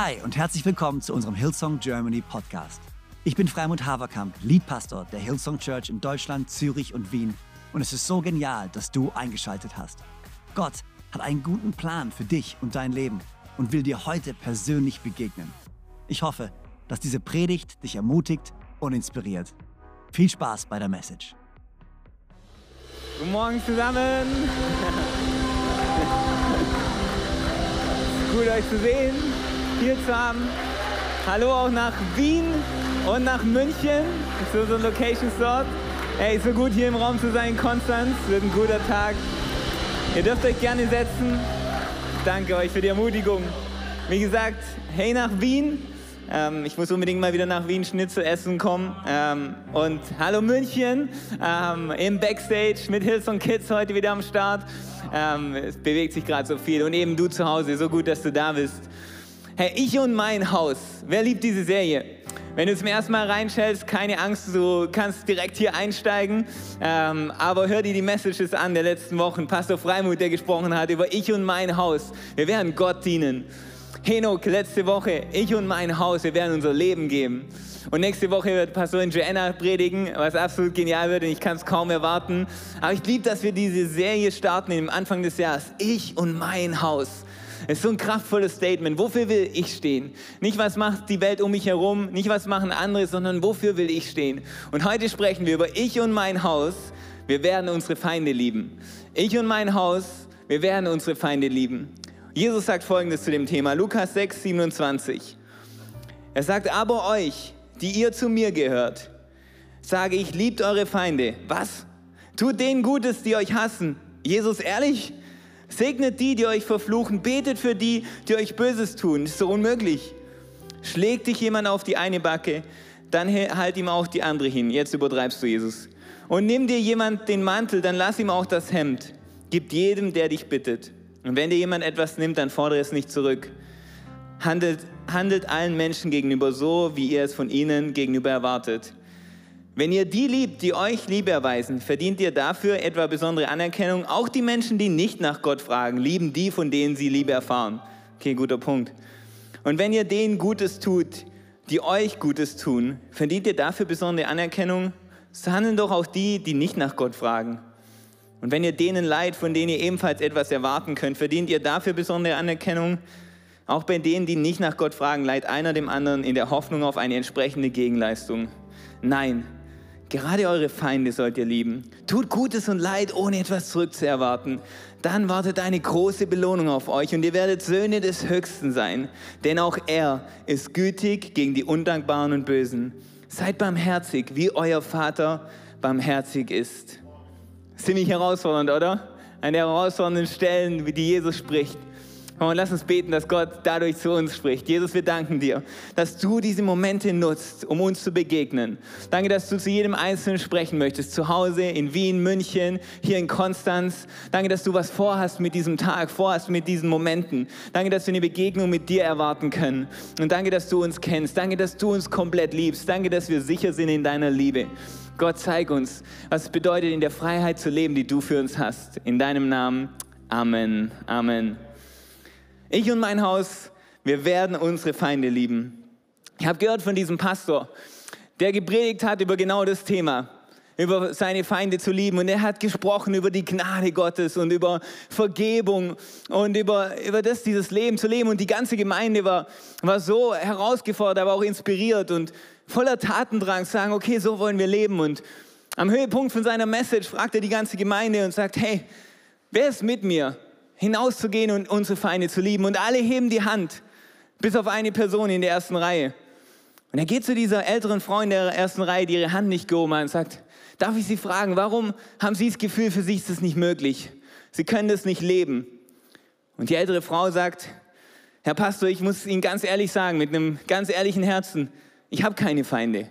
Hi und herzlich willkommen zu unserem Hillsong Germany Podcast. Ich bin Freimund Haverkamp, Leadpastor der Hillsong Church in Deutschland, Zürich und Wien. Und es ist so genial, dass du eingeschaltet hast. Gott hat einen guten Plan für dich und dein Leben und will dir heute persönlich begegnen. Ich hoffe, dass diese Predigt dich ermutigt und inspiriert. Viel Spaß bei der Message. Guten Morgen zusammen. Gut euch zu sehen, zu haben. Hallo auch nach Wien und nach München zu unseren Locations dort. Hey, so gut hier im Raum zu sein, Konstanz. Wird ein guter Tag. Ihr dürft euch gerne setzen. Danke euch für die Ermutigung. Wie gesagt, hey nach Wien. Ähm, ich muss unbedingt mal wieder nach Wien Schnitzel essen kommen. Ähm, und hallo München ähm, im Backstage mit Hillsong Kids heute wieder am Start. Ähm, es bewegt sich gerade so viel und eben du zu Hause, so gut, dass du da bist. Hey, ich und mein Haus. Wer liebt diese Serie? Wenn du zum ersten Mal reinschältst, keine Angst, du kannst direkt hier einsteigen. Ähm, aber hör dir die Messages an der letzten Wochen. Pastor Freimuth, der gesprochen hat über ich und mein Haus. Wir werden Gott dienen. Henok, letzte Woche, ich und mein Haus, wir werden unser Leben geben. Und nächste Woche wird Pastorin Joanna predigen, was absolut genial wird und ich kann es kaum erwarten. Aber ich liebe, dass wir diese Serie starten im Anfang des Jahres. Ich und mein Haus. Es ist so ein kraftvolles Statement. Wofür will ich stehen? Nicht, was macht die Welt um mich herum, nicht, was machen andere, sondern wofür will ich stehen? Und heute sprechen wir über ich und mein Haus. Wir werden unsere Feinde lieben. Ich und mein Haus, wir werden unsere Feinde lieben. Jesus sagt folgendes zu dem Thema, Lukas 6, 27. Er sagt, aber euch, die ihr zu mir gehört, sage ich, liebt eure Feinde. Was? Tut denen Gutes, die euch hassen. Jesus, ehrlich? Segnet die, die euch verfluchen. Betet für die, die euch Böses tun. Das ist so unmöglich. Schlägt dich jemand auf die eine Backe, dann halt ihm auch die andere hin. Jetzt übertreibst du, Jesus. Und nimm dir jemand den Mantel, dann lass ihm auch das Hemd. Gib jedem, der dich bittet. Und wenn dir jemand etwas nimmt, dann fordere es nicht zurück. Handelt, handelt allen Menschen gegenüber so, wie ihr es von ihnen gegenüber erwartet. Wenn ihr die liebt, die euch Liebe erweisen, verdient ihr dafür etwa besondere Anerkennung. Auch die Menschen, die nicht nach Gott fragen, lieben die, von denen sie Liebe erfahren. Okay, guter Punkt. Und wenn ihr denen Gutes tut, die euch Gutes tun, verdient ihr dafür besondere Anerkennung. So handeln doch auch die, die nicht nach Gott fragen. Und wenn ihr denen leid, von denen ihr ebenfalls etwas erwarten könnt, verdient ihr dafür besondere Anerkennung. Auch bei denen, die nicht nach Gott fragen, leiht einer dem anderen in der Hoffnung auf eine entsprechende Gegenleistung. Nein, Gerade eure Feinde sollt ihr lieben. Tut Gutes und Leid, ohne etwas zurückzuerwarten. Dann wartet eine große Belohnung auf euch und ihr werdet Söhne des Höchsten sein. Denn auch er ist gütig gegen die Undankbaren und Bösen. Seid barmherzig, wie euer Vater barmherzig ist. Ziemlich herausfordernd, oder? An der herausfordernden Stellen, wie die Jesus spricht. Und lass uns beten, dass Gott dadurch zu uns spricht. Jesus, wir danken dir, dass du diese Momente nutzt, um uns zu begegnen. Danke, dass du zu jedem Einzelnen sprechen möchtest. Zu Hause, in Wien, München, hier in Konstanz. Danke, dass du was vorhast mit diesem Tag, vorhast mit diesen Momenten. Danke, dass wir eine Begegnung mit dir erwarten können. Und danke, dass du uns kennst. Danke, dass du uns komplett liebst. Danke, dass wir sicher sind in deiner Liebe. Gott, zeig uns, was es bedeutet, in der Freiheit zu leben, die du für uns hast. In deinem Namen. Amen. Amen. Ich und mein Haus, wir werden unsere Feinde lieben. Ich habe gehört von diesem Pastor, der gepredigt hat über genau das Thema, über seine Feinde zu lieben. Und er hat gesprochen über die Gnade Gottes und über Vergebung und über, über das, dieses Leben zu leben. Und die ganze Gemeinde war, war so herausgefordert, aber auch inspiriert und voller Tatendrang, sagen, okay, so wollen wir leben. Und am Höhepunkt von seiner Message fragt er die ganze Gemeinde und sagt, hey, wer ist mit mir? Hinauszugehen und unsere Feinde zu lieben. Und alle heben die Hand, bis auf eine Person in der ersten Reihe. Und er geht zu dieser älteren Frau in der ersten Reihe, die ihre Hand nicht gehoben hat und sagt, darf ich Sie fragen, warum haben Sie das Gefühl, für Sie ist das nicht möglich? Sie können das nicht leben. Und die ältere Frau sagt, Herr Pastor, ich muss Ihnen ganz ehrlich sagen, mit einem ganz ehrlichen Herzen, ich habe keine Feinde.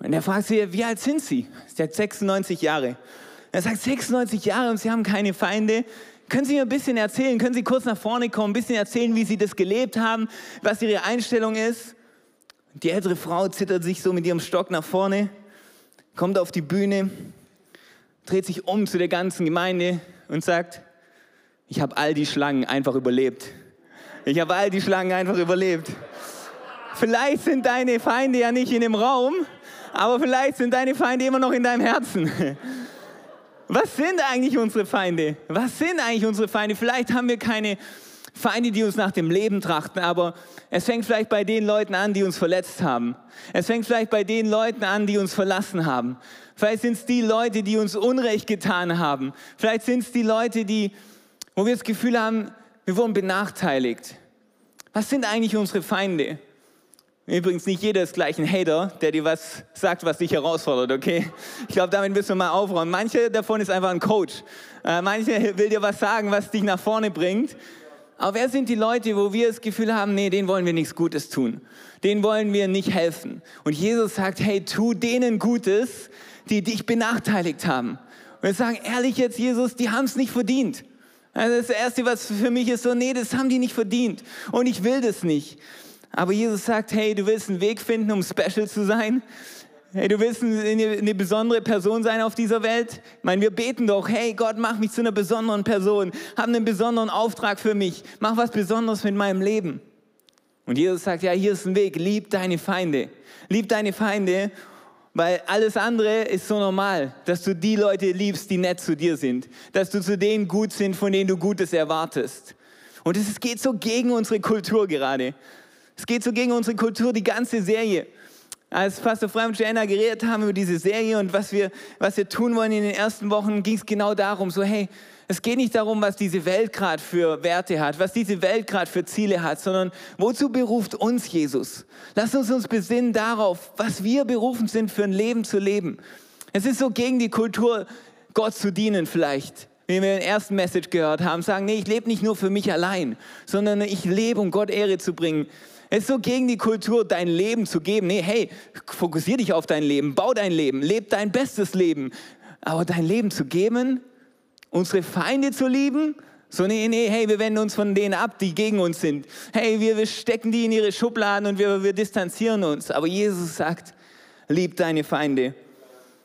Und er fragt sie, wie alt sind Sie? Sie sagt 96 Jahre. Er sagt 96 Jahre und Sie haben keine Feinde. Können Sie mir ein bisschen erzählen? Können Sie kurz nach vorne kommen, ein bisschen erzählen, wie Sie das gelebt haben, was Ihre Einstellung ist? Die ältere Frau zittert sich so mit ihrem Stock nach vorne, kommt auf die Bühne, dreht sich um zu der ganzen Gemeinde und sagt, ich habe all die Schlangen einfach überlebt. Ich habe all die Schlangen einfach überlebt. Vielleicht sind deine Feinde ja nicht in dem Raum, aber vielleicht sind deine Feinde immer noch in deinem Herzen. Was sind eigentlich unsere Feinde? Was sind eigentlich unsere Feinde? Vielleicht haben wir keine Feinde, die uns nach dem Leben trachten, aber es fängt vielleicht bei den Leuten an, die uns verletzt haben. Es fängt vielleicht bei den Leuten an, die uns verlassen haben. Vielleicht sind es die Leute, die uns Unrecht getan haben. Vielleicht sind es die Leute, die, wo wir das Gefühl haben, wir wurden benachteiligt. Was sind eigentlich unsere Feinde? Übrigens, nicht jeder ist gleich ein Hater, der dir was sagt, was dich herausfordert, okay? Ich glaube, damit müssen wir mal aufräumen. Manche davon ist einfach ein Coach. Äh, manche will dir was sagen, was dich nach vorne bringt. Aber wer sind die Leute, wo wir das Gefühl haben, nee, denen wollen wir nichts Gutes tun? Denen wollen wir nicht helfen. Und Jesus sagt, hey, tu denen Gutes, die dich benachteiligt haben. Und wir sagen, ehrlich jetzt, Jesus, die haben es nicht verdient. Also das Erste, was für mich ist, so, nee, das haben die nicht verdient. Und ich will das nicht. Aber Jesus sagt, hey, du willst einen Weg finden, um special zu sein. Hey, du willst eine, eine, besondere Person sein auf dieser Welt? Ich meine, wir beten doch, hey Gott, mach mich zu einer besonderen Person, hab einen besonderen Auftrag für mich, mach was Besonderes mit meinem Leben. Und Jesus sagt, ja, hier ist ein Weg, lieb deine Feinde. Lieb deine Feinde, weil alles andere ist so normal, dass du die Leute liebst, die nett zu dir sind, dass du zu denen gut sind, von denen du Gutes erwartest. Und es geht so gegen unsere Kultur gerade. Es geht so gegen unsere Kultur, die ganze Serie. Als Pastor Frei und Joanna geredet haben über diese Serie und was wir, was wir tun wollen in den ersten Wochen, ging es genau darum, so hey, es geht nicht darum, was diese Welt gerade für Werte hat, was diese Welt gerade für Ziele hat, sondern wozu beruft uns Jesus? Lass uns uns besinnen darauf, was wir berufen sind, für ein Leben zu leben. Es ist so gegen die Kultur, Gott zu dienen vielleicht wie wir den ersten Message gehört haben, sagen, nee, ich lebe nicht nur für mich allein, sondern ich lebe, um Gott Ehre zu bringen. Es ist so gegen die Kultur, dein Leben zu geben. Nee, hey, fokussier dich auf dein Leben, bau dein Leben, leb dein bestes Leben. Aber dein Leben zu geben, unsere Feinde zu lieben, so, nee, nee, hey, wir wenden uns von denen ab, die gegen uns sind. Hey, wir, wir stecken die in ihre Schubladen und wir, wir distanzieren uns. Aber Jesus sagt, lieb deine Feinde.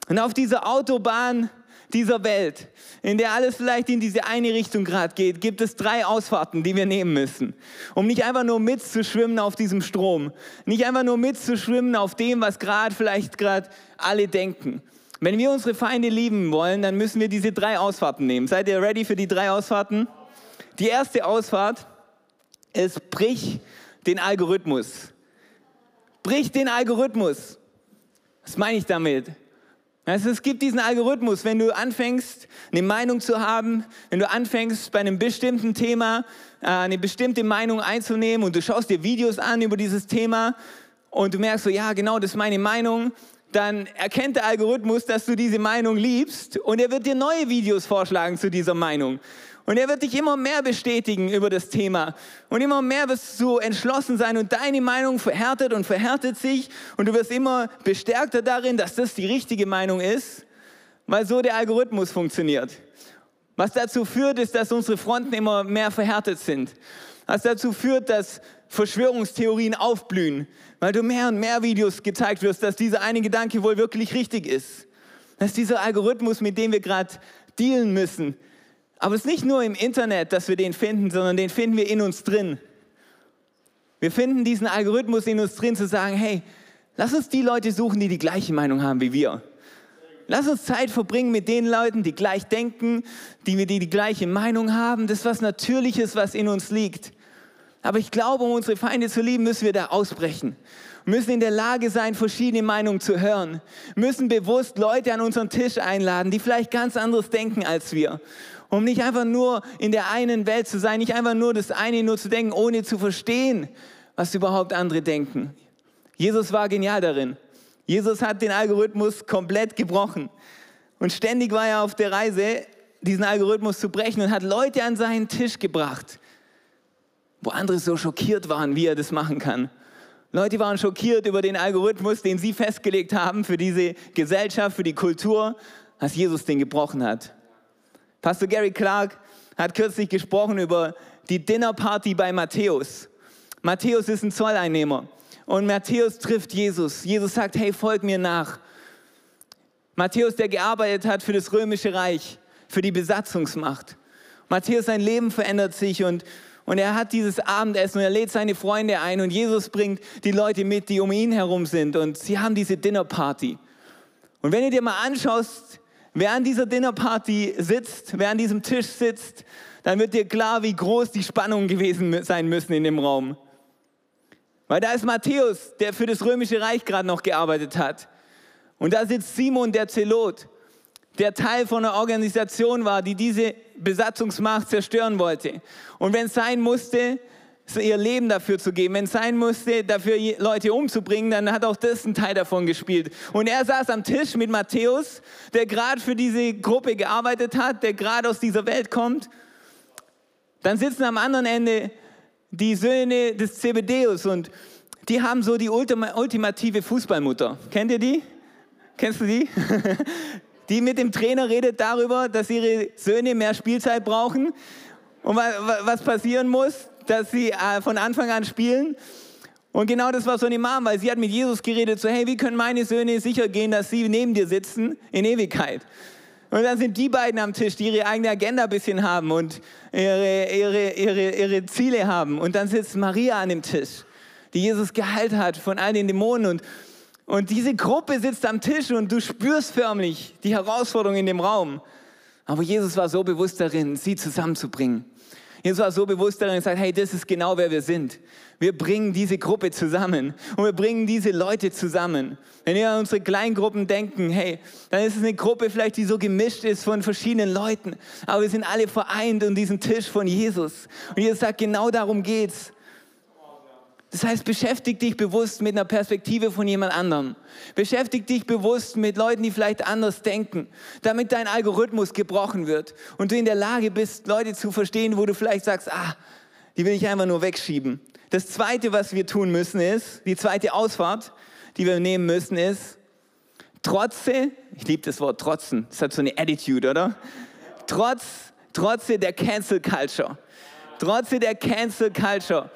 Und auf dieser Autobahn dieser Welt, in der alles vielleicht in diese eine Richtung gerade geht, gibt es drei Ausfahrten, die wir nehmen müssen, um nicht einfach nur mitzuschwimmen auf diesem Strom, nicht einfach nur mitzuschwimmen auf dem, was gerade vielleicht gerade alle denken. Wenn wir unsere Feinde lieben wollen, dann müssen wir diese drei Ausfahrten nehmen. Seid ihr ready für die drei Ausfahrten? Die erste Ausfahrt ist, brich den Algorithmus. Brich den Algorithmus. Was meine ich damit? Also es gibt diesen Algorithmus, wenn du anfängst, eine Meinung zu haben, wenn du anfängst, bei einem bestimmten Thema äh, eine bestimmte Meinung einzunehmen und du schaust dir Videos an über dieses Thema und du merkst so, ja, genau, das ist meine Meinung, dann erkennt der Algorithmus, dass du diese Meinung liebst und er wird dir neue Videos vorschlagen zu dieser Meinung. Und er wird dich immer mehr bestätigen über das Thema. Und immer mehr wirst du entschlossen sein und deine Meinung verhärtet und verhärtet sich. Und du wirst immer bestärkter darin, dass das die richtige Meinung ist, weil so der Algorithmus funktioniert. Was dazu führt, ist, dass unsere Fronten immer mehr verhärtet sind. Was dazu führt, dass Verschwörungstheorien aufblühen, weil du mehr und mehr Videos gezeigt wirst, dass dieser eine Gedanke wohl wirklich richtig ist. Dass dieser Algorithmus, mit dem wir gerade dealen müssen, aber es ist nicht nur im Internet, dass wir den finden, sondern den finden wir in uns drin. Wir finden diesen Algorithmus in uns drin zu sagen, hey, lass uns die Leute suchen, die die gleiche Meinung haben wie wir. Lass uns Zeit verbringen mit den Leuten, die gleich denken, die, die die gleiche Meinung haben. Das ist was Natürliches, was in uns liegt. Aber ich glaube, um unsere Feinde zu lieben, müssen wir da ausbrechen. Wir müssen in der Lage sein, verschiedene Meinungen zu hören. Wir müssen bewusst Leute an unseren Tisch einladen, die vielleicht ganz anderes denken als wir um nicht einfach nur in der einen Welt zu sein, nicht einfach nur das eine nur zu denken, ohne zu verstehen, was überhaupt andere denken. Jesus war genial darin. Jesus hat den Algorithmus komplett gebrochen. Und ständig war er auf der Reise, diesen Algorithmus zu brechen und hat Leute an seinen Tisch gebracht, wo andere so schockiert waren, wie er das machen kann. Leute waren schockiert über den Algorithmus, den sie festgelegt haben für diese Gesellschaft, für die Kultur, als Jesus den gebrochen hat. Pastor Gary Clark hat kürzlich gesprochen über die Dinnerparty bei Matthäus. Matthäus ist ein Zolleinnehmer und Matthäus trifft Jesus. Jesus sagt, hey, folg mir nach. Matthäus, der gearbeitet hat für das römische Reich, für die Besatzungsmacht. Matthäus, sein Leben verändert sich und, Und er hat dieses Abendessen und er lädt seine Freunde ein und Jesus bringt die Leute mit, die um ihn herum sind. Und sie haben diese Dinnerparty. Und wenn du dir mal anschaust, wer an dieser Dinnerparty sitzt, wer an diesem Tisch sitzt, dann wird dir klar, wie groß die Spannungen gewesen sein müssen in dem Raum. Weil da ist Matthäus, der für das römische Reich gerade noch gearbeitet hat. Und da sitzt Simon, der Zelot der Teil von einer Organisation war, die diese Besatzungsmacht zerstören wollte. Und wenn es sein musste, ihr Leben dafür zu geben, wenn es sein musste, dafür Leute umzubringen, dann hat auch das einen Teil davon gespielt. Und er saß am Tisch mit Matthäus, der gerade für diese Gruppe gearbeitet hat, der gerade aus dieser Welt kommt. Dann sitzen am anderen Ende die Söhne des Zebedeus und die haben so die ultimative Fußballmutter. Kennt ihr die? Kennst du die? die mit dem Trainer redet darüber, dass ihre Söhne mehr Spielzeit brauchen und was passieren muss, dass sie äh, von Anfang an spielen. Und genau das war so eine Mom, weil sie hat mit Jesus geredet, so hey, wie können meine Söhne sicher gehen, dass sie neben dir sitzen in Ewigkeit? Und dann sind die beiden am Tisch, die ihre eigene Agenda ein bisschen haben und ihre, ihre, ihre, ihre Ziele haben. Und dann sitzt Maria an dem Tisch, die Jesus geheilt hat von all den Dämonen und und diese Gruppe sitzt am Tisch und du spürst förmlich die Herausforderung in dem Raum. Aber Jesus war so bewusst darin, sie zusammenzubringen. Jesus war so bewusst darin und sagt, hey, das ist genau wer wir sind. Wir bringen diese Gruppe zusammen und wir bringen diese Leute zusammen. Wenn wir an unsere Kleingruppen denken, hey, dann ist es eine Gruppe vielleicht, die so gemischt ist von verschiedenen Leuten. Aber wir sind alle vereint um diesen Tisch von Jesus. Und Jesus sagt, genau darum geht's. Das heißt, beschäftige dich bewusst mit einer Perspektive von jemand anderem. Beschäftige dich bewusst mit Leuten, die vielleicht anders denken, damit dein Algorithmus gebrochen wird und du in der Lage bist, Leute zu verstehen, wo du vielleicht sagst, ah, die will ich einfach nur wegschieben. Das zweite, was wir tun müssen, ist, die zweite Ausfahrt, die wir nehmen müssen, ist, trotze, ich liebe das Wort trotzen, das hat so eine Attitude, oder? Trotz, trotze der Cancel Culture. Trotze der Cancel Culture.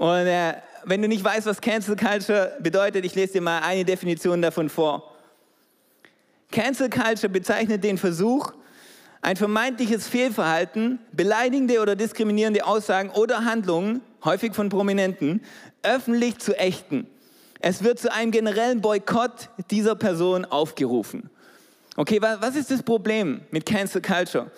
Und äh, wenn du nicht weißt, was Cancel Culture bedeutet, ich lese dir mal eine Definition davon vor. Cancel Culture bezeichnet den Versuch, ein vermeintliches Fehlverhalten, beleidigende oder diskriminierende Aussagen oder Handlungen, häufig von Prominenten, öffentlich zu ächten. Es wird zu einem generellen Boykott dieser Person aufgerufen. Okay, was ist das Problem mit Cancel Culture?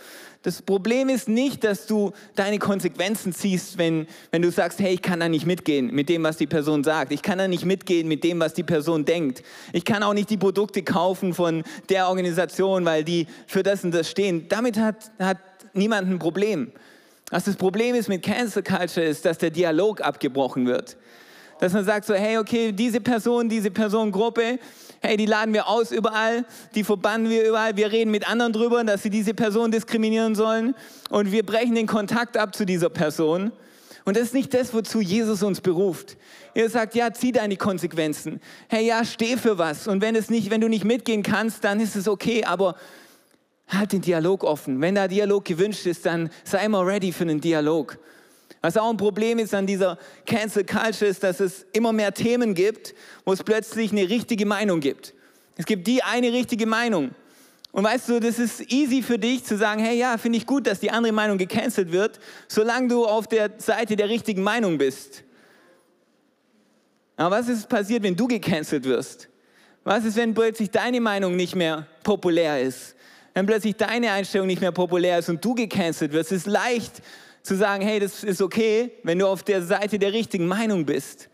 Das Problem ist nicht, dass du deine Konsequenzen ziehst, wenn, wenn du sagst, hey, ich kann da nicht mitgehen mit dem, was die Person sagt. Ich kann da nicht mitgehen mit dem, was die Person denkt. Ich kann auch nicht die Produkte kaufen von der Organisation, weil die für das und das stehen. Damit hat, hat niemand ein Problem. Was das Problem ist mit Cancel Culture ist, dass der Dialog abgebrochen wird. Dass man sagt so, hey, okay, diese Person, diese Personengruppe, hey, die laden wir aus überall, die verbannen wir überall, wir reden mit anderen drüber, dass sie diese Person diskriminieren sollen und wir brechen den Kontakt ab zu dieser Person. Und das ist nicht das, wozu Jesus uns beruft. Er sagt, ja, zieh deine Konsequenzen. Hey, ja, steh für was. Und wenn es nicht, wenn du nicht mitgehen kannst, dann ist es okay, aber halt den Dialog offen. Wenn da Dialog gewünscht ist, dann sei immer ready für einen Dialog. Was auch ein Problem ist an dieser Cancel Culture ist, dass es immer mehr Themen gibt, wo es plötzlich eine richtige Meinung gibt. Es gibt die eine richtige Meinung. Und weißt du, das ist easy für dich zu sagen, hey, ja, finde ich gut, dass die andere Meinung gecancelt wird, solange du auf der Seite der richtigen Meinung bist. Aber was ist passiert, wenn du gecancelt wirst? Was ist, wenn plötzlich deine Meinung nicht mehr populär ist? Wenn plötzlich deine Einstellung nicht mehr populär ist und du gecancelt wirst? Es ist leicht, zu sagen, hey, das ist okay, wenn du auf der Seite der richtigen Meinung bist.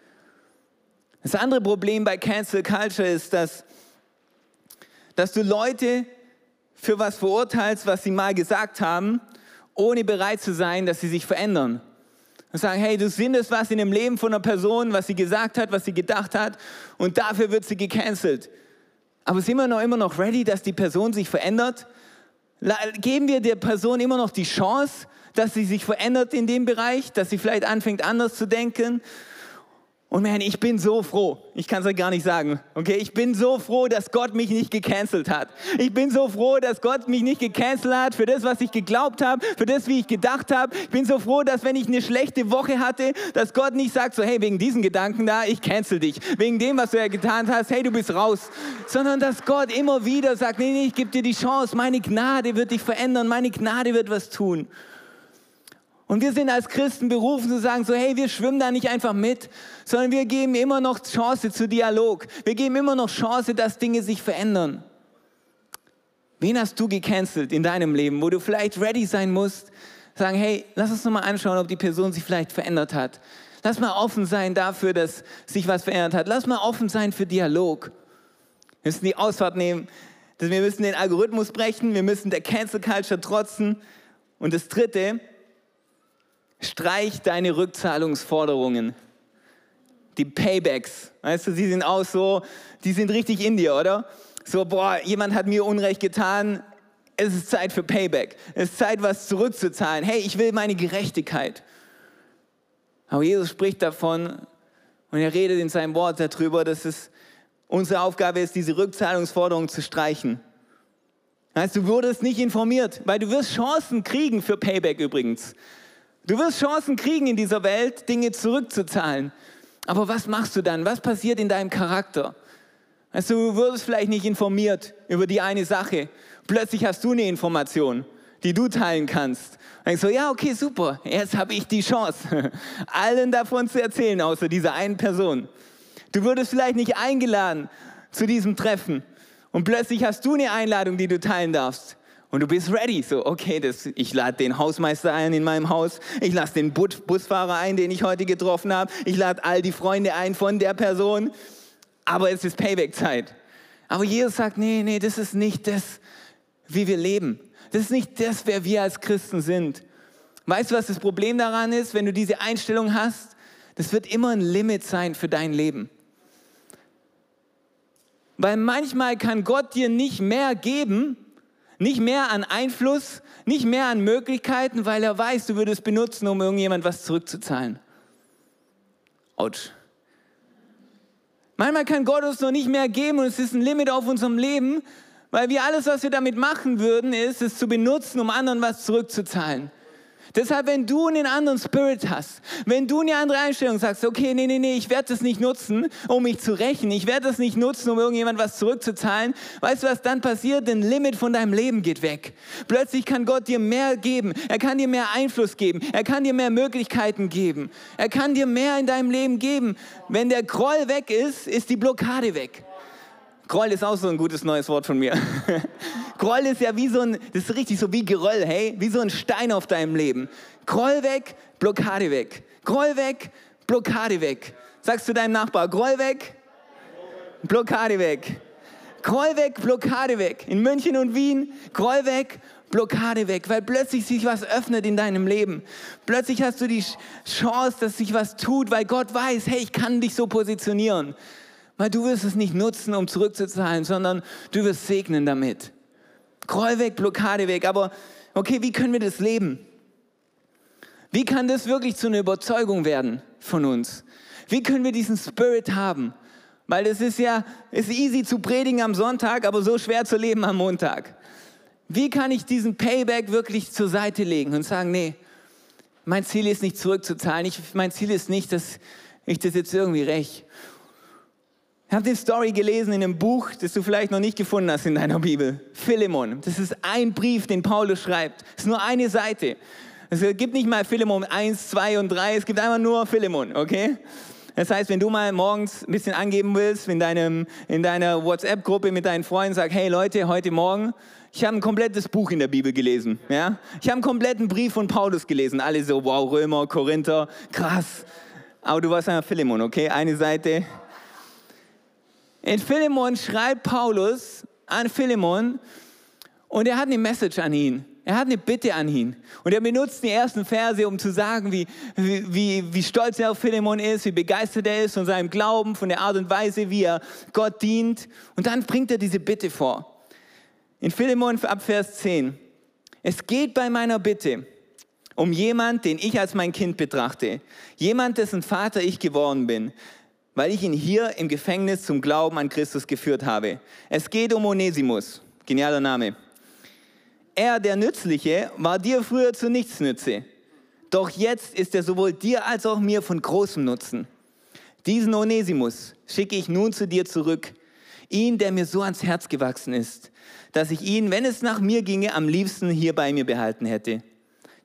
Das andere Problem bei Cancel Culture ist, dass, dass du Leute für was verurteilst, was sie mal gesagt haben, ohne bereit zu sein, dass sie sich verändern. Und sagen, hey, du sindest was in dem Leben von einer Person, was sie gesagt hat, was sie gedacht hat, und dafür wird sie gecancelt. Aber sind wir noch immer noch ready, dass die Person sich verändert? Geben wir der Person immer noch die Chance, dass sie sich verändert in dem Bereich, dass sie vielleicht anfängt anders zu denken. Und man, ich bin so froh. Ich kann es euch gar nicht sagen. Okay, ich bin so froh, dass Gott mich nicht gecancelt hat. Ich bin so froh, dass Gott mich nicht gecancelt hat für das, was ich geglaubt habe, für das, wie ich gedacht habe. Ich bin so froh, dass wenn ich eine schlechte Woche hatte, dass Gott nicht sagt so, hey, wegen diesen Gedanken da, ich cancel dich. Wegen dem, was du ja getan hast, hey, du bist raus. Sondern dass Gott immer wieder sagt, nee, nee, ich gebe dir die Chance. Meine Gnade wird dich verändern. Meine Gnade wird was tun. Und wir sind als Christen berufen zu sagen, so hey, wir schwimmen da nicht einfach mit, sondern wir geben immer noch Chance zu Dialog. Wir geben immer noch Chance, dass Dinge sich verändern. Wen hast du gecancelt in deinem Leben, wo du vielleicht ready sein musst, sagen, hey, lass uns nochmal anschauen, ob die Person sich vielleicht verändert hat. Lass mal offen sein dafür, dass sich was verändert hat. Lass mal offen sein für Dialog. Wir müssen die Ausfahrt nehmen. Wir müssen den Algorithmus brechen. Wir müssen der Cancel Culture trotzen. Und das Dritte, streich deine Rückzahlungsforderungen. Die Paybacks. Weißt du, sie sind auch so, die sind richtig in dir, oder? So, boah, jemand hat mir Unrecht getan. Es ist Zeit für Payback. Es ist Zeit, was zurückzuzahlen. Hey, ich will meine Gerechtigkeit. Aber Jesus spricht davon und er redet in seinem Wort darüber, dass es unsere Aufgabe ist, diese Rückzahlungsforderung zu streichen. Heißt, du wurdest nicht informiert, weil du wirst Chancen kriegen für Payback übrigens. Du wirst Chancen kriegen in dieser Welt, Dinge zurückzuzahlen. Aber was machst du dann? Was passiert in deinem Charakter? Also du wurdest vielleicht nicht informiert über die eine Sache. Plötzlich hast du eine Information, die du teilen kannst. Und ich so, ja, okay, super. Jetzt habe ich die Chance, allen davon zu erzählen, außer dieser einen Person. Du wurdest vielleicht nicht eingeladen zu diesem Treffen und plötzlich hast du eine Einladung, die du teilen darfst. Und du bist ready. So, okay, das, ich lade den Hausmeister ein in meinem Haus. Ich lasse den Busfahrer ein, den ich heute getroffen habe. Ich lade all die Freunde ein von der Person. Aber es ist Payback-Zeit. Aber Jesus sagt, nee, nee, das ist nicht das, wie wir leben. Das ist nicht das, wer wir als Christen sind. Weißt du, was das Problem daran ist, wenn du diese Einstellung hast? Das wird immer ein Limit sein für dein Leben. Weil manchmal kann Gott dir nicht mehr geben, nicht mehr an Einfluss, nicht mehr an Möglichkeiten, weil er weiß, du würdest benutzen, um irgendjemand was zurückzuzahlen. Autsch. Manchmal kann Gott uns noch nicht mehr geben und es ist ein Limit auf unserem Leben, weil wir alles, was wir damit machen würden, ist, es zu benutzen, um anderen was zurückzuzahlen. Deshalb, wenn du einen anderen Spirit hast, wenn du eine andere Einstellung sagst, okay, nee, nee, nee, ich werde das nicht nutzen, um mich zu rächen, ich werde das nicht nutzen, um irgendjemand was zurückzuzahlen, weißt du, was dann passiert? Ein Limit von deinem Leben geht weg. Plötzlich kann Gott dir mehr geben, er kann dir mehr Einfluss geben, er kann dir mehr Möglichkeiten geben, er kann dir mehr in deinem Leben geben. Wenn der Groll weg ist, ist die Blockade weg. Groll ist auch so ein gutes neues Wort von mir. Groll ist ja wie so ein, das ist richtig so wie Geröll, hey, wie so ein Stein auf deinem Leben. Groll weg, Blockade weg. Groll weg, Blockade weg. Sagst du deinem Nachbar, Groll weg, Blockade weg. Groll weg, Blockade weg. In München und Wien, Groll weg, Blockade weg, weil plötzlich sich was öffnet in deinem Leben. Plötzlich hast du die Chance, dass sich was tut, weil Gott weiß, hey, ich kann dich so positionieren. Weil du wirst es nicht nutzen, um zurückzuzahlen, sondern du wirst segnen damit. Groll weg, Blockade weg. Aber okay, wie können wir das leben? Wie kann das wirklich zu einer Überzeugung werden von uns? Wie können wir diesen Spirit haben? Weil es ist ja, ist easy zu predigen am Sonntag, aber so schwer zu leben am Montag. Wie kann ich diesen Payback wirklich zur Seite legen und sagen, nee, mein Ziel ist nicht zurückzuzahlen, ich, mein Ziel ist nicht, dass ich das jetzt irgendwie räche. Ich habe die Story gelesen in einem Buch, das du vielleicht noch nicht gefunden hast in deiner Bibel. Philemon. Das ist ein Brief, den Paulus schreibt. Es ist nur eine Seite. Es gibt nicht mal Philemon 1, 2 und 3. Es gibt einfach nur Philemon, okay? Das heißt, wenn du mal morgens ein bisschen angeben willst, in, deinem, in deiner WhatsApp-Gruppe mit deinen Freunden sagst, hey Leute, heute Morgen, ich habe ein komplettes Buch in der Bibel gelesen. Ja? Ich habe einen kompletten Brief von Paulus gelesen. Alle so, wow, Römer, Korinther, krass. Aber du warst einfach Philemon, okay? Eine Seite, in Philemon schreibt Paulus an Philemon und er hat eine Message an ihn. Er hat eine Bitte an ihn. Und er benutzt die ersten Verse, um zu sagen, wie, wie, wie stolz er auf Philemon ist, wie begeistert er ist von seinem Glauben, von der Art und Weise, wie er Gott dient. Und dann bringt er diese Bitte vor. In Philemon ab Vers 10. Es geht bei meiner Bitte um jemand, den ich als mein Kind betrachte. Jemand, dessen Vater ich geworden bin weil ich ihn hier im Gefängnis zum Glauben an Christus geführt habe. Es geht um Onesimus, genialer Name. Er, der Nützliche, war dir früher zu nichts nütze. Doch jetzt ist er sowohl dir als auch mir von großem Nutzen. Diesen Onesimus schicke ich nun zu dir zurück. Ihn, der mir so ans Herz gewachsen ist, dass ich ihn, wenn es nach mir ginge, am liebsten hier bei mir behalten hätte.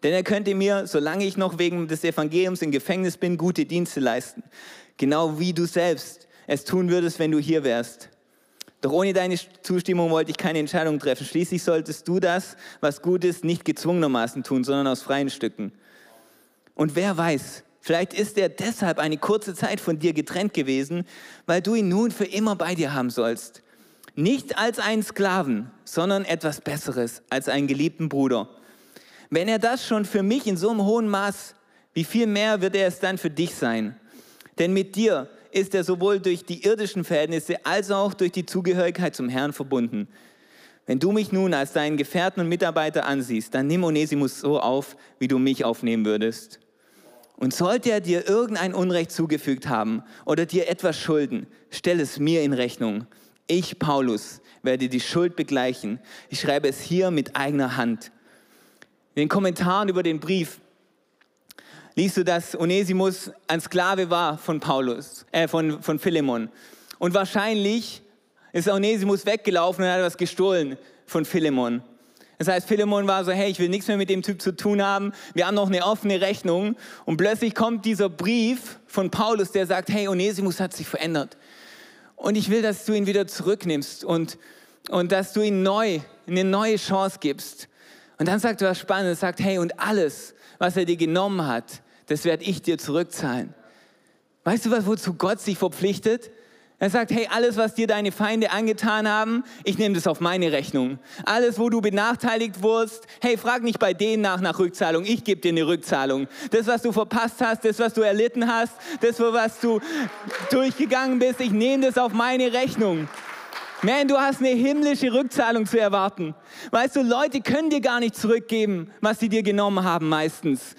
Denn er könnte mir, solange ich noch wegen des Evangeliums im Gefängnis bin, gute Dienste leisten. Genau wie du selbst es tun würdest, wenn du hier wärst. Doch ohne deine Zustimmung wollte ich keine Entscheidung treffen. Schließlich solltest du das, was gut ist, nicht gezwungenermaßen tun, sondern aus freien Stücken. Und wer weiß, vielleicht ist er deshalb eine kurze Zeit von dir getrennt gewesen, weil du ihn nun für immer bei dir haben sollst. Nicht als einen Sklaven, sondern etwas Besseres, als einen geliebten Bruder. Wenn er das schon für mich in so einem hohen Maß, wie viel mehr wird er es dann für dich sein? Denn mit dir ist er sowohl durch die irdischen Verhältnisse als auch durch die Zugehörigkeit zum Herrn verbunden. Wenn du mich nun als deinen Gefährten und Mitarbeiter ansiehst, dann nimm Onesimus so auf, wie du mich aufnehmen würdest. Und sollte er dir irgendein Unrecht zugefügt haben oder dir etwas schulden, stell es mir in Rechnung. Ich, Paulus, werde die Schuld begleichen. Ich schreibe es hier mit eigener Hand. In den Kommentaren über den Brief liest du, dass Onesimus ein Sklave war von Paulus, äh, von, von Philemon. Und wahrscheinlich ist Onesimus weggelaufen und hat was gestohlen von Philemon. Das heißt, Philemon war so, hey, ich will nichts mehr mit dem Typ zu tun haben. Wir haben noch eine offene Rechnung. Und plötzlich kommt dieser Brief von Paulus, der sagt, hey, Onesimus hat sich verändert. Und ich will, dass du ihn wieder zurücknimmst und, und dass du ihm neu, eine neue Chance gibst. Und dann sagt er was Spannendes, sagt, hey, und alles, was er dir genommen hat, das werde ich dir zurückzahlen. Weißt du was, wozu Gott sich verpflichtet? Er sagt, hey, alles, was dir deine Feinde angetan haben, ich nehme das auf meine Rechnung. Alles, wo du benachteiligt wurdest, hey, frag nicht bei denen nach nach Rückzahlung, ich gebe dir eine Rückzahlung. Das, was du verpasst hast, das, was du erlitten hast, das, was du durchgegangen bist, ich nehme das auf meine Rechnung. Man, du hast eine himmlische Rückzahlung zu erwarten. Weißt du, Leute können dir gar nicht zurückgeben, was sie dir genommen haben meistens.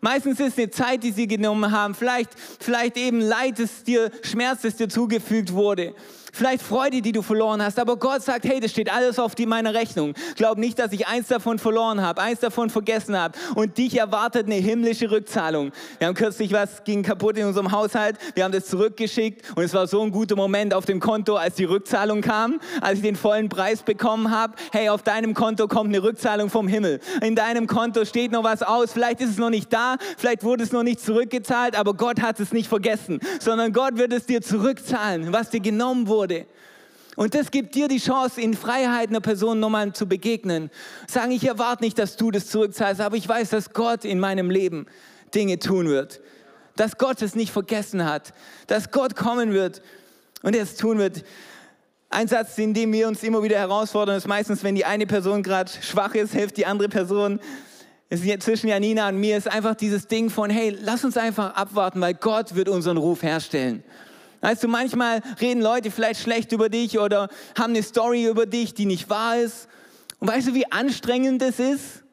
Meistens ist es Zeit, die sie genommen haben. Vielleicht, vielleicht eben Leid, das dir, Schmerz, das dir zugefügt wurde. Vielleicht Freude, die du verloren hast. Aber Gott sagt, hey, das steht alles auf die meiner Rechnung. Glaub nicht, dass ich eins davon verloren habe, eins davon vergessen habe. Und dich erwartet eine himmlische Rückzahlung. Wir haben kürzlich was ging kaputt in unserem Haushalt. Wir haben das zurückgeschickt und es war so ein guter Moment auf dem Konto, als die Rückzahlung kam, als ich den vollen Preis bekommen habe. Hey, auf deinem Konto kommt eine Rückzahlung vom Himmel. In deinem Konto steht noch was aus. Vielleicht ist es noch nicht da, vielleicht wurde es noch nicht zurückgezahlt, aber Gott hat es nicht vergessen, sondern Gott wird es dir zurückzahlen, was dir genommen wurde wurde. Und das gibt dir die Chance, in Freiheit einer Person nochmal zu begegnen. Sagen, ich erwarte nicht, dass du das zurückzahlst, aber ich weiß, dass Gott in meinem Leben Dinge tun wird. Dass Gott es nicht vergessen hat. Dass Gott kommen wird und er es tun wird. Ein Satz, in dem wir uns immer wieder herausfordern, ist meistens, wenn die eine Person gerade schwach ist, hilft die andere Person. Es ist zwischen Janina und mir ist einfach dieses Ding von, hey, lass uns einfach abwarten, weil Gott wird unseren Ruf herstellen. Weißt du, manchmal reden Leute vielleicht schlecht über dich oder haben eine Story über dich, die nicht wahr ist. Und weißt du, wie anstrengend es ist,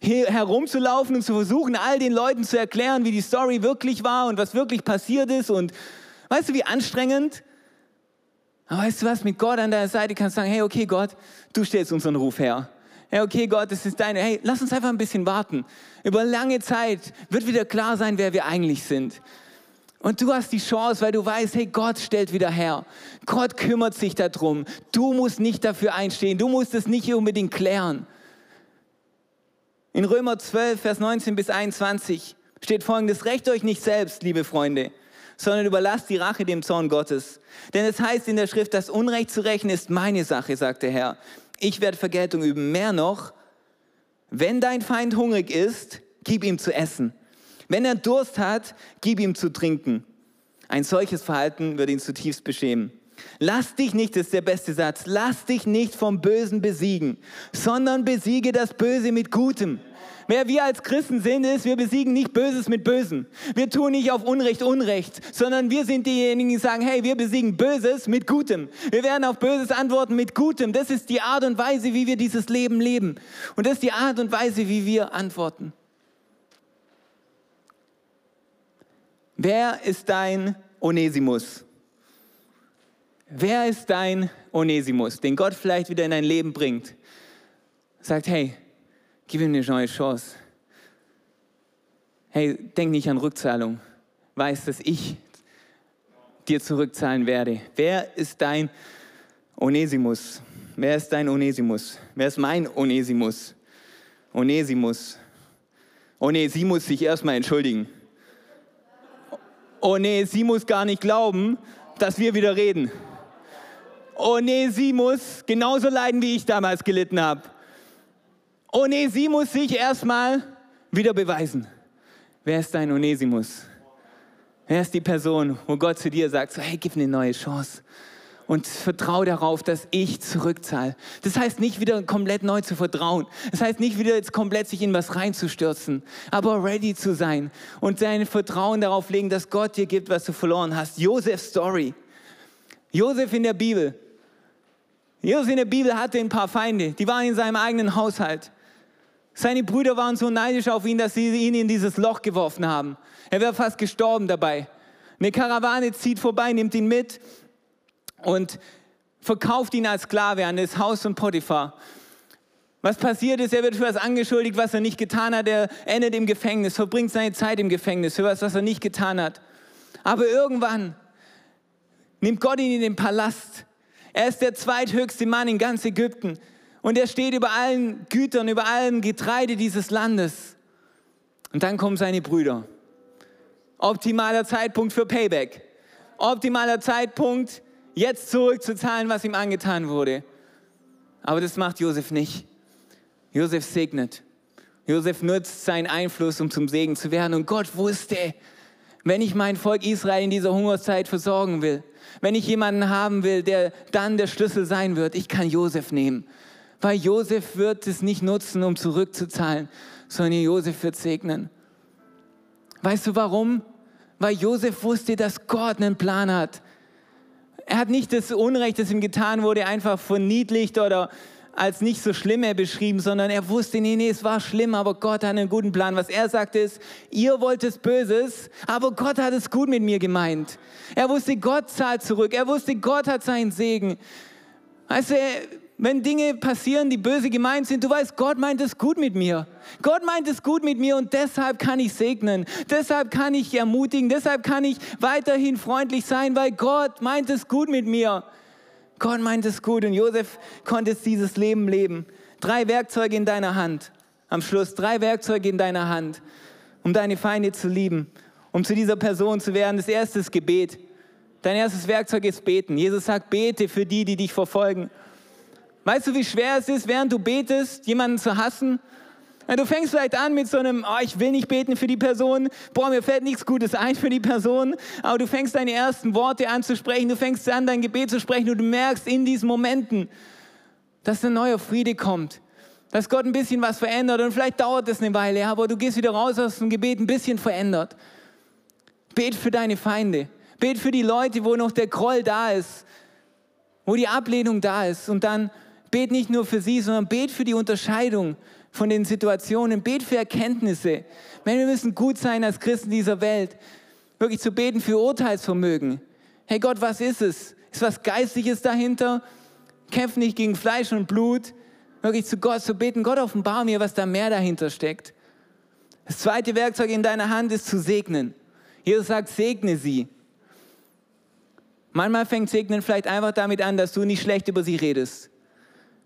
hier herumzulaufen und zu versuchen, all den Leuten zu erklären, wie die Story wirklich war und was wirklich passiert ist. Und weißt du, wie anstrengend? Aber weißt du was, mit Gott an deiner Seite kannst du sagen, hey, okay, Gott, du stellst unseren Ruf her. Hey, okay, Gott, das ist deine. Hey, lass uns einfach ein bisschen warten. Über lange Zeit wird wieder klar sein, wer wir eigentlich sind. Und du hast die Chance, weil du weißt, hey, Gott stellt wieder her. Gott kümmert sich darum. Du musst nicht dafür einstehen. Du musst es nicht unbedingt klären. In Römer 12, Vers 19 bis 21 steht folgendes, Recht euch nicht selbst, liebe Freunde, sondern überlasst die Rache dem Zorn Gottes. Denn es heißt in der Schrift, das Unrecht zu rächen ist meine Sache, sagt der Herr. Ich werde Vergeltung üben. Mehr noch, wenn dein Feind hungrig ist, gib ihm zu essen. Wenn er Durst hat, gib ihm zu trinken. Ein solches Verhalten wird ihn zutiefst beschämen. Lass dich nicht, ist der beste Satz, lass dich nicht vom Bösen besiegen, sondern besiege das Böse mit Gutem. Wer wir als Christen sind, ist, wir besiegen nicht Böses mit Bösen. Wir tun nicht auf Unrecht Unrecht, sondern wir sind diejenigen, die sagen, hey, wir besiegen Böses mit Gutem. Wir werden auf Böses antworten mit Gutem. Das ist die Art und Weise, wie wir dieses Leben leben. Und das ist die Art und Weise, wie wir antworten. Wer ist dein Onesimus? Wer ist dein Onesimus, den Gott vielleicht wieder in dein Leben bringt? Sagt, hey, gib ihm eine neue Chance. Hey, denk nicht an Rückzahlung. Weiß, dass ich dir zurückzahlen werde. Wer ist dein Onesimus? Wer ist dein Onesimus? Wer ist mein Onesimus? Onesimus. Muss sich erstmal entschuldigen. Oh nee, sie muss gar nicht glauben, dass wir wieder reden. Oh nee, sie muss genauso leiden, wie ich damals gelitten habe. Oh nee, sie muss sich erstmal wieder beweisen. Wer ist dein Onesimus? Wer ist die Person, wo Gott zu dir sagt, so, hey, gib mir eine neue Chance und vertraue darauf, dass ich zurückzahle. Das heißt nicht wieder komplett neu zu vertrauen. Das heißt nicht wieder jetzt komplett sich in was reinzustürzen, aber ready zu sein und dein Vertrauen darauf legen, dass Gott dir gibt, was du verloren hast. Josefs Story. Josef in der Bibel. Josef in der Bibel hatte ein paar Feinde, die waren in seinem eigenen Haushalt. Seine Brüder waren so neidisch auf ihn, dass sie ihn in dieses Loch geworfen haben. Er wäre fast gestorben dabei. Eine Karawane zieht vorbei, nimmt ihn mit und verkauft ihn als Sklave an das Haus von Potiphar. Was passiert ist, er wird für was angeschuldigt, was er nicht getan hat. Er endet im Gefängnis, verbringt seine Zeit im Gefängnis für was, was er nicht getan hat. Aber irgendwann nimmt Gott ihn in den Palast. Er ist der zweithöchste Mann in ganz Ägypten. Und er steht über allen Gütern, über allem Getreide dieses Landes. Und dann kommen seine Brüder. Optimaler Zeitpunkt für Payback. Optimaler Zeitpunkt, jetzt zurückzuzahlen, was ihm angetan wurde. Aber das macht Josef nicht. Josef segnet. Josef nutzt seinen Einfluss, um zum Segen zu werden. Und Gott wusste, wenn ich mein Volk Israel in dieser Hungerzeit versorgen will, wenn ich jemanden haben will, der dann der Schlüssel sein wird, ich kann Josef nehmen. Weil Josef wird es nicht nutzen, um zurückzuzahlen, sondern Josef wird segnen. Weißt du warum? Weil Josef wusste, dass Gott einen Plan hat. Er hat nicht das Unrecht, das ihm getan wurde, einfach verniedlicht oder als nicht so schlimm er beschrieben, sondern er wusste, nee, nee, es war schlimm, aber Gott hat einen guten Plan. Was er sagte ist, ihr wollt es Böses, aber Gott hat es gut mit mir gemeint. Er wusste, Gott zahlt zurück. Er wusste, Gott hat seinen Segen. Also wenn Dinge passieren, die böse gemeint sind, du weißt, Gott meint es gut mit mir. Gott meint es gut mit mir und deshalb kann ich segnen. Deshalb kann ich ermutigen. Deshalb kann ich weiterhin freundlich sein, weil Gott meint es gut mit mir. Gott meint es gut und Josef konnte dieses Leben leben. Drei Werkzeuge in deiner Hand. Am Schluss drei Werkzeuge in deiner Hand, um deine Feinde zu lieben, um zu dieser Person zu werden. Das erste ist Gebet. Dein erstes Werkzeug ist beten. Jesus sagt, bete für die, die dich verfolgen. Weißt du, wie schwer es ist, während du betest, jemanden zu hassen? Du fängst vielleicht an mit so einem, oh, ich will nicht beten für die Person, boah, mir fällt nichts Gutes ein für die Person, aber du fängst deine ersten Worte an zu sprechen, du fängst an, dein Gebet zu sprechen und du merkst in diesen Momenten, dass ein neuer Friede kommt, dass Gott ein bisschen was verändert und vielleicht dauert es eine Weile, aber du gehst wieder raus aus dem Gebet ein bisschen verändert. Bet für deine Feinde, bet für die Leute, wo noch der Groll da ist, wo die Ablehnung da ist und dann Bet nicht nur für sie, sondern bet für die Unterscheidung von den Situationen. Bet für Erkenntnisse. wir müssen gut sein als Christen dieser Welt. Wirklich zu beten für Urteilsvermögen. Hey Gott, was ist es? Ist was Geistliches dahinter? Kämpf nicht gegen Fleisch und Blut. Wirklich zu Gott zu beten. Gott, offenbar mir, was da mehr dahinter steckt. Das zweite Werkzeug in deiner Hand ist zu segnen. Jesus sagt, segne sie. Manchmal fängt Segnen vielleicht einfach damit an, dass du nicht schlecht über sie redest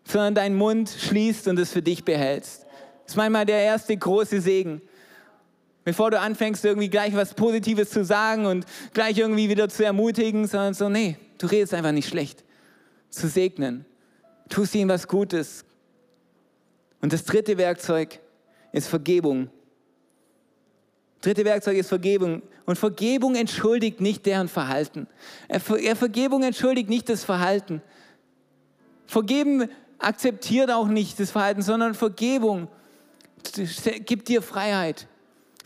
sondern deinen Mund schließt und es für dich behältst. Das ist manchmal der erste große Segen. Bevor du anfängst, irgendwie gleich was Positives zu sagen und gleich irgendwie wieder zu ermutigen, sondern so, nee, du redest einfach nicht schlecht. Zu segnen. Tust ihm was Gutes. Und das dritte Werkzeug ist Vergebung. Dritte Werkzeug ist Vergebung. Und Vergebung entschuldigt nicht deren Verhalten. Vergebung entschuldigt nicht das Verhalten. Vergeben akzeptiert auch nicht das Verhalten, sondern Vergebung gibt dir Freiheit.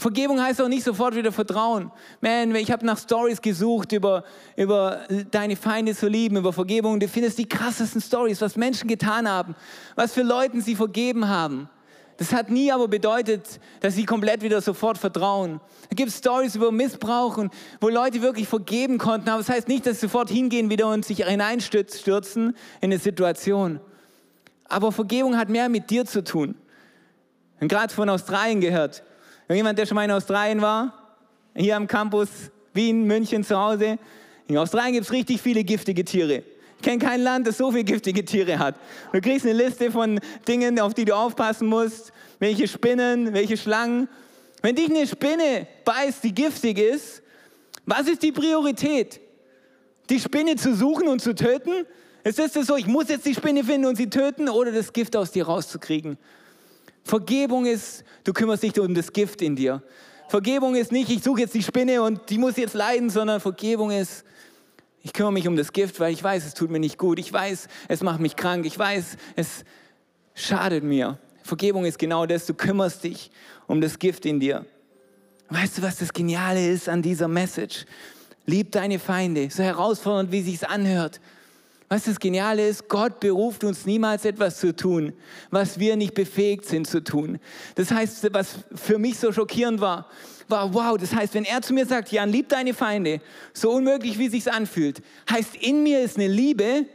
Vergebung heißt auch nicht sofort wieder Vertrauen. Man, ich habe nach Stories gesucht über, über deine Feinde zu lieben, über Vergebung. Du findest die krassesten Stories, was Menschen getan haben, was für Leuten sie vergeben haben. Das hat nie aber bedeutet, dass sie komplett wieder sofort vertrauen. Es gibt Stories über Missbrauch, und wo Leute wirklich vergeben konnten, aber das heißt nicht, dass sie sofort hingehen wieder und sich hineinstürzen in eine Situation. Aber Vergebung hat mehr mit dir zu tun. Und gerade von Australien gehört. Irgendjemand, der schon mal in Australien war? Hier am Campus Wien, München zu Hause. In Australien gibt es richtig viele giftige Tiere. Ich kenne kein Land, das so viele giftige Tiere hat. Du kriegst eine Liste von Dingen, auf die du aufpassen musst. Welche Spinnen, welche Schlangen. Wenn dich eine Spinne beißt, die giftig ist, was ist die Priorität? Die Spinne zu suchen und zu töten? Ist es so, ich muss jetzt die Spinne finden und sie töten oder das Gift aus dir rauszukriegen? Vergebung ist, du kümmerst dich um das Gift in dir. Vergebung ist nicht, ich suche jetzt die Spinne und die muss jetzt leiden, sondern Vergebung ist, ich kümmere mich um das Gift, weil ich weiß, es tut mir nicht gut. Ich weiß, es macht mich krank. Ich weiß, es schadet mir. Vergebung ist genau das, du kümmerst dich um das Gift in dir. Weißt du, was das Geniale ist an dieser Message? Lieb deine Feinde, so herausfordernd, wie sich's anhört. Was das Geniale ist, Gott beruft uns niemals etwas zu tun, was wir nicht befähigt sind zu tun. Das heißt, was für mich so schockierend war, war, wow, das heißt, wenn er zu mir sagt, Jan, lieb deine Feinde, so unmöglich, wie sich's anfühlt, heißt, in mir ist eine Liebe,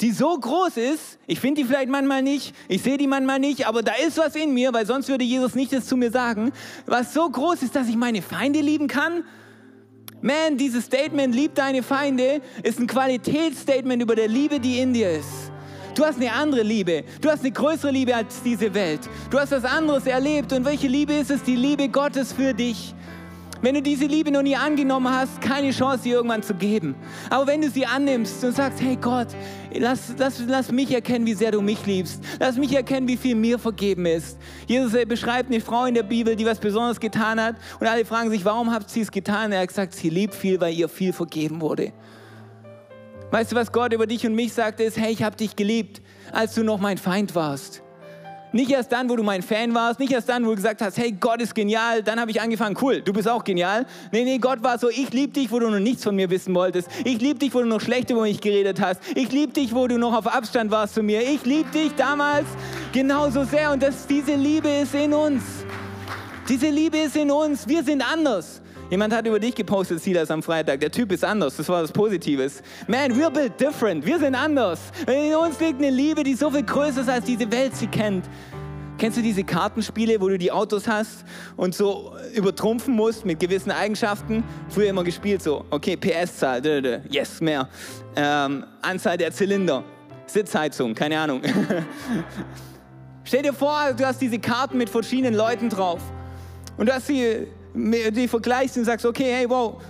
die so groß ist, ich finde die vielleicht manchmal nicht, ich sehe die manchmal nicht, aber da ist was in mir, weil sonst würde Jesus nicht das zu mir sagen, was so groß ist, dass ich meine Feinde lieben kann. Man, dieses Statement, lieb deine Feinde, ist ein Qualitätsstatement über der Liebe, die in dir ist. Du hast eine andere Liebe. Du hast eine größere Liebe als diese Welt. Du hast was anderes erlebt. Und welche Liebe ist es? Die Liebe Gottes für dich. Wenn du diese Liebe noch nie angenommen hast, keine Chance, sie irgendwann zu geben. Aber wenn du sie annimmst und sagst, hey Gott, lass, lass, lass mich erkennen, wie sehr du mich liebst. Lass mich erkennen, wie viel mir vergeben ist. Jesus beschreibt eine Frau in der Bibel, die was Besonderes getan hat. Und alle fragen sich, warum habt sie es getan? Er hat gesagt, sie liebt viel, weil ihr viel vergeben wurde. Weißt du, was Gott über dich und mich sagt, ist, hey, ich habe dich geliebt, als du noch mein Feind warst. Nicht erst dann, wo du mein Fan warst, nicht erst dann, wo du gesagt hast, hey, Gott ist genial, dann habe ich angefangen, cool, du bist auch genial. Nee, nee, Gott war so, ich liebe dich, wo du noch nichts von mir wissen wolltest. Ich liebe dich, wo du noch schlecht über mich geredet hast. Ich liebe dich, wo du noch auf Abstand warst zu mir. Ich liebe dich damals genauso sehr und das, diese Liebe ist in uns. Diese Liebe ist in uns. Wir sind anders. Jemand hat über dich gepostet, Silas, am Freitag. Der Typ ist anders. Das war was Positives. Man, we're built different. Wir sind anders. In uns liegt eine Liebe, die so viel größer ist, als diese Welt sie kennt. Kennst du diese Kartenspiele, wo du die Autos hast und so übertrumpfen musst mit gewissen Eigenschaften? Früher immer gespielt so, okay, PS-Zahl, yes, mehr. Ähm, Anzahl der Zylinder, Sitzheizung, keine Ahnung. Stell dir vor, du hast diese Karten mit verschiedenen Leuten drauf und du hast sie die vergleichst und sagst, okay, hey, wow,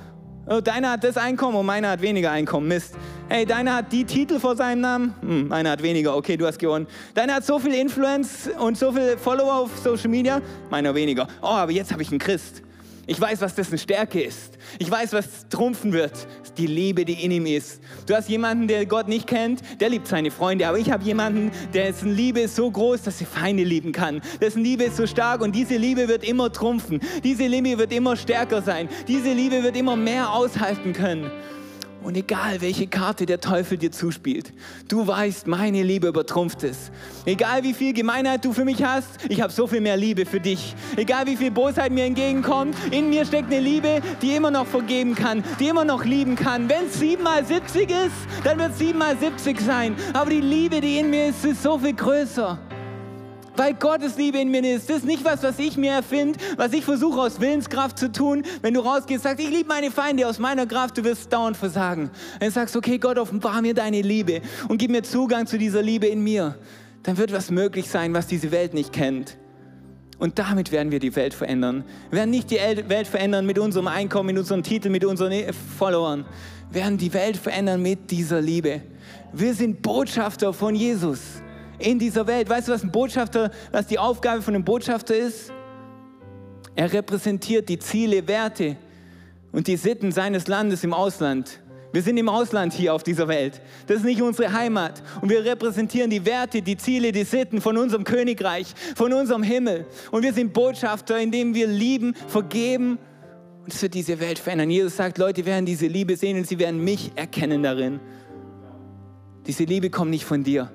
oh, deiner hat das Einkommen und meiner hat weniger Einkommen. Mist. Hey, deiner hat die Titel vor seinem Namen, hm, meiner hat weniger. Okay, du hast gewonnen. Deiner hat so viel Influence und so viele Follower auf Social Media, meiner weniger. Oh, aber jetzt habe ich einen Christ. Ich weiß, was dessen Stärke ist. Ich weiß, was trumpfen wird. Die Liebe, die in ihm ist. Du hast jemanden, der Gott nicht kennt, der liebt seine Freunde. Aber ich habe jemanden, dessen Liebe ist so groß, dass er Feinde lieben kann. Dessen Liebe ist so stark und diese Liebe wird immer trumpfen. Diese Liebe wird immer stärker sein. Diese Liebe wird immer mehr aushalten können. Und egal, welche Karte der Teufel dir zuspielt, du weißt, meine Liebe übertrumpft es. Egal, wie viel Gemeinheit du für mich hast, ich habe so viel mehr Liebe für dich. Egal, wie viel Bosheit mir entgegenkommt, in mir steckt eine Liebe, die immer noch vergeben kann, die immer noch lieben kann. Wenn es 7 mal 70 ist, dann wird es 7 mal 70 sein. Aber die Liebe, die in mir ist, ist so viel größer weil Gottes Liebe in mir ist. Das ist nicht was, was ich mir erfinde, was ich versuche aus Willenskraft zu tun. Wenn du rausgehst, sagst, ich liebe meine Feinde aus meiner Kraft, du wirst dauernd versagen. Dann sagst, okay, Gott, offenbar mir deine Liebe und gib mir Zugang zu dieser Liebe in mir. Dann wird was möglich sein, was diese Welt nicht kennt. Und damit werden wir die Welt verändern. Wir werden nicht die Welt verändern mit unserem Einkommen, mit unserem Titel, mit unseren Followern. Wir werden die Welt verändern mit dieser Liebe. Wir sind Botschafter von Jesus in dieser Welt. Weißt du, was ein Botschafter, was die Aufgabe von einem Botschafter ist? Er repräsentiert die Ziele, Werte und die Sitten seines Landes im Ausland. Wir sind im Ausland hier auf dieser Welt. Das ist nicht unsere Heimat. Und wir repräsentieren die Werte, die Ziele, die Sitten von unserem Königreich, von unserem Himmel. Und wir sind Botschafter, indem wir lieben, vergeben. Und es wird diese Welt verändern. Jesus sagt, Leute werden diese Liebe sehen und sie werden mich erkennen darin. Diese Liebe kommt nicht von dir.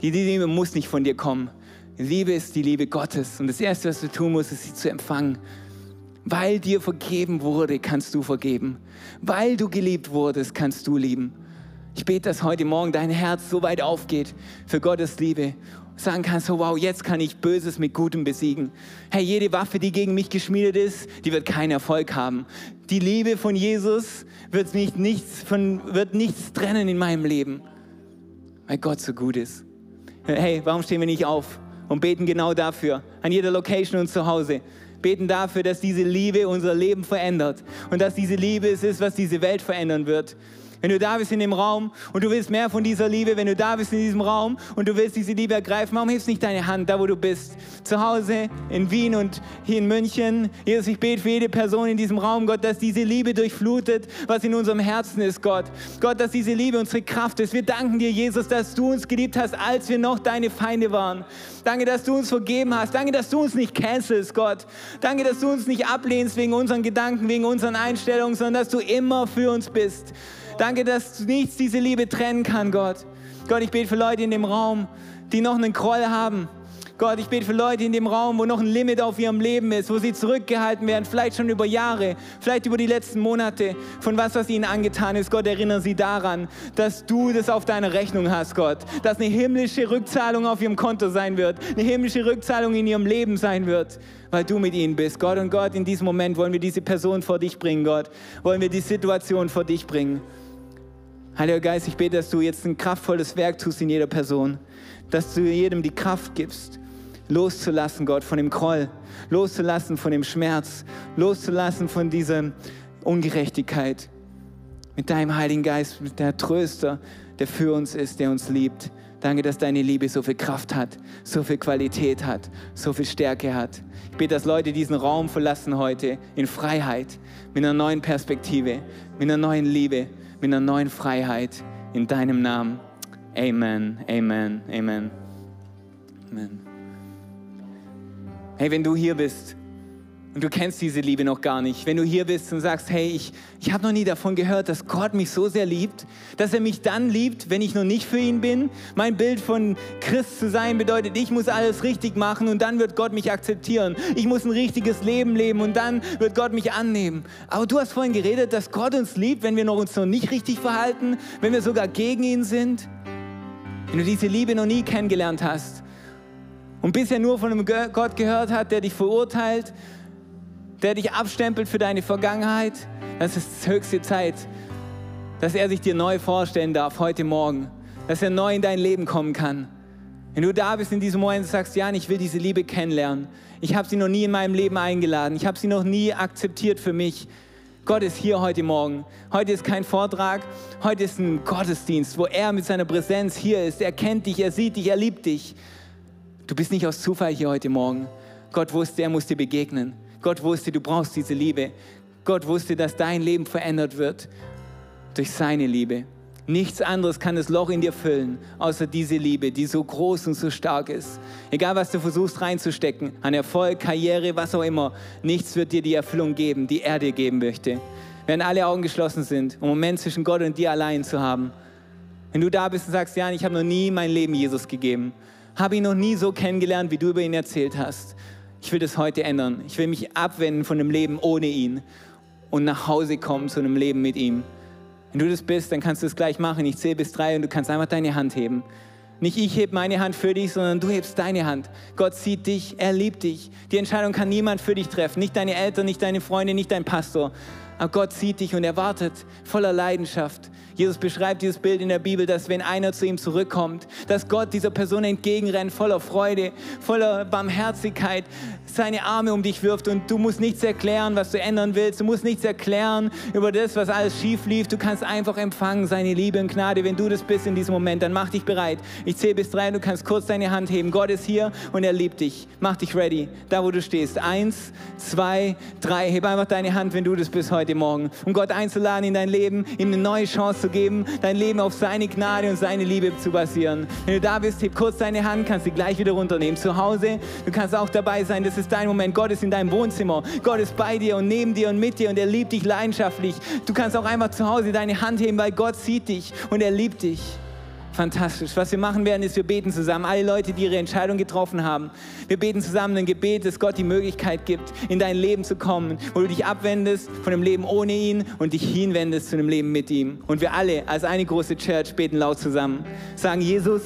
Die Liebe muss nicht von dir kommen. Liebe ist die Liebe Gottes. Und das Erste, was du tun musst, ist sie zu empfangen. Weil dir vergeben wurde, kannst du vergeben. Weil du geliebt wurdest, kannst du lieben. Ich bete, dass heute Morgen dein Herz so weit aufgeht für Gottes Liebe. Sagen kannst, oh wow, jetzt kann ich Böses mit Gutem besiegen. Hey, jede Waffe, die gegen mich geschmiedet ist, die wird keinen Erfolg haben. Die Liebe von Jesus wird, mich nichts, von, wird nichts trennen in meinem Leben, weil Gott so gut ist. Hey, warum stehen wir nicht auf und beten genau dafür? An jeder Location und zu Hause. beten dafür, dass diese Liebe unser Leben verändert und dass diese Liebe es ist, was diese Welt verändern wird. Wenn du da bist in dem Raum und du willst mehr von dieser Liebe, wenn du da bist in diesem Raum und du willst diese Liebe ergreifen, warum hebst nicht deine Hand da, wo du bist? Zu Hause, in Wien und hier in München. Jesus, ich bete für jede Person in diesem Raum, Gott, dass diese Liebe durchflutet, was in unserem Herzen ist, Gott. Gott, dass diese Liebe unsere Kraft ist. Wir danken dir, Jesus, dass du uns geliebt hast, als wir noch deine Feinde waren. Danke, dass du uns vergeben hast. Danke, dass du uns nicht cancelst, Gott. Danke, dass du uns nicht ablehnst wegen unseren Gedanken, wegen unseren Einstellungen, sondern dass du immer für uns bist. Danke, dass nichts diese Liebe trennen kann, Gott. Gott, ich bete für Leute in dem Raum, die noch einen Kroll haben. Gott, ich bete für Leute in dem Raum, wo noch ein Limit auf ihrem Leben ist, wo sie zurückgehalten werden, vielleicht schon über Jahre, vielleicht über die letzten Monate, von was, was ihnen angetan ist. Gott, erinnere sie daran, dass du das auf deiner Rechnung hast, Gott. Dass eine himmlische Rückzahlung auf ihrem Konto sein wird, eine himmlische Rückzahlung in ihrem Leben sein wird, weil du mit ihnen bist. Gott und Gott, in diesem Moment wollen wir diese Person vor dich bringen, Gott. Wollen wir die Situation vor dich bringen. Heiliger Geist, ich bete, dass du jetzt ein kraftvolles Werk tust in jeder Person, dass du jedem die Kraft gibst, loszulassen, Gott, von dem Groll, loszulassen von dem Schmerz, loszulassen von dieser Ungerechtigkeit. Mit deinem Heiligen Geist, mit der Tröster, der für uns ist, der uns liebt. Danke, dass deine Liebe so viel Kraft hat, so viel Qualität hat, so viel Stärke hat. Ich bete, dass Leute diesen Raum verlassen heute in Freiheit, mit einer neuen Perspektive, mit einer neuen Liebe, mit einer neuen Freiheit in deinem Namen. Amen, Amen, Amen. Amen. Hey, wenn du hier bist und du kennst diese Liebe noch gar nicht, wenn du hier bist und sagst, hey, ich, ich habe noch nie davon gehört, dass Gott mich so sehr liebt, dass er mich dann liebt, wenn ich noch nicht für ihn bin. Mein Bild von Christ zu sein bedeutet, ich muss alles richtig machen und dann wird Gott mich akzeptieren. Ich muss ein richtiges Leben leben und dann wird Gott mich annehmen. Aber du hast vorhin geredet, dass Gott uns liebt, wenn wir noch uns noch nicht richtig verhalten, wenn wir sogar gegen ihn sind. Wenn du diese Liebe noch nie kennengelernt hast und bisher nur von einem Gott gehört hat, der dich verurteilt, der dich abstempelt für deine Vergangenheit, das ist höchste Zeit, dass er sich dir neu vorstellen darf heute Morgen, dass er neu in dein Leben kommen kann. Wenn du da bist in diesem Moment und sagst, Jan, ich will diese Liebe kennenlernen. Ich habe sie noch nie in meinem Leben eingeladen. Ich habe sie noch nie akzeptiert für mich. Gott ist hier heute Morgen. Heute ist kein Vortrag, heute ist ein Gottesdienst, wo er mit seiner Präsenz hier ist. Er kennt dich, er sieht dich, er liebt dich. Du bist nicht aus Zufall hier heute Morgen. Gott wusste, er muss dir begegnen. Gott wusste, du brauchst diese Liebe. Gott wusste, dass dein Leben verändert wird durch seine Liebe. Nichts anderes kann das Loch in dir füllen, außer diese Liebe, die so groß und so stark ist. Egal, was du versuchst reinzustecken, an Erfolg, Karriere, was auch immer, nichts wird dir die Erfüllung geben, die er dir geben möchte. Wenn alle Augen geschlossen sind, um einen Moment zwischen Gott und dir allein zu haben. Wenn du da bist und sagst, ja, ich habe noch nie mein Leben Jesus gegeben, habe ihn noch nie so kennengelernt, wie du über ihn erzählt hast. Ich will das heute ändern. Ich will mich abwenden von dem Leben ohne ihn und nach Hause kommen zu einem Leben mit ihm. Wenn du das bist, dann kannst du es gleich machen. Ich zähle bis drei und du kannst einfach deine Hand heben. Nicht ich heb meine Hand für dich, sondern du hebst deine Hand. Gott sieht dich, er liebt dich. Die Entscheidung kann niemand für dich treffen. Nicht deine Eltern, nicht deine Freunde, nicht dein Pastor. Aber Gott sieht dich und er wartet voller Leidenschaft. Jesus beschreibt dieses Bild in der Bibel, dass wenn einer zu ihm zurückkommt, dass Gott dieser Person entgegenrennt, voller Freude, voller Barmherzigkeit, seine Arme um dich wirft und du musst nichts erklären, was du ändern willst. Du musst nichts erklären über das, was alles schief lief. Du kannst einfach empfangen seine Liebe und Gnade. Wenn du das bist in diesem Moment, dann mach dich bereit. Ich zähle bis drei und du kannst kurz deine Hand heben. Gott ist hier und er liebt dich. Mach dich ready, da wo du stehst. Eins, zwei, drei. Heb einfach deine Hand, wenn du das bist heute Morgen. Um Gott einzuladen in dein Leben, ihm eine neue Chance zu geben, dein Leben auf seine Gnade und seine Liebe zu basieren. Wenn du da bist, heb kurz deine Hand, kannst sie gleich wieder runternehmen. Zu Hause, du kannst auch dabei sein. Das ist dein Moment. Gott ist in deinem Wohnzimmer. Gott ist bei dir und neben dir und mit dir und er liebt dich leidenschaftlich. Du kannst auch einfach zu Hause deine Hand heben, weil Gott sieht dich und er liebt dich. Fantastisch. Was wir machen werden, ist, wir beten zusammen. Alle Leute, die ihre Entscheidung getroffen haben. Wir beten zusammen ein Gebet, das Gott die Möglichkeit gibt, in dein Leben zu kommen, wo du dich abwendest von dem Leben ohne ihn und dich hinwendest zu dem Leben mit ihm. Und wir alle als eine große Church beten laut zusammen. Sagen, Jesus,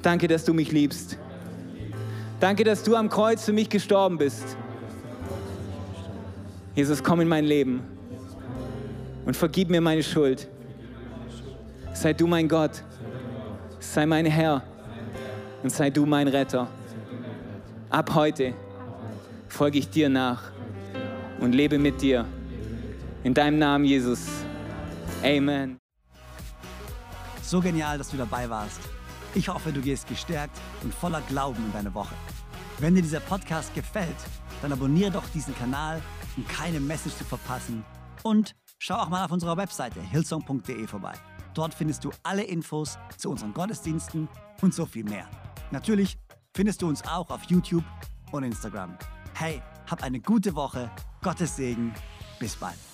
danke, dass du mich liebst. Danke, dass du am Kreuz für mich gestorben bist. Jesus, komm in mein Leben und vergib mir meine Schuld. Sei du mein Gott, sei mein Herr und sei du mein Retter. Ab heute folge ich dir nach und lebe mit dir. In deinem Namen, Jesus. Amen. So genial, dass du dabei warst. Ich hoffe, du gehst gestärkt und voller Glauben in deine Woche. Wenn dir dieser Podcast gefällt, dann abonniere doch diesen Kanal, um keine Message zu verpassen. Und schau auch mal auf unserer Webseite hillsong.de vorbei. Dort findest du alle Infos zu unseren Gottesdiensten und so viel mehr. Natürlich findest du uns auch auf YouTube und Instagram. Hey, hab eine gute Woche, Gottes Segen, bis bald.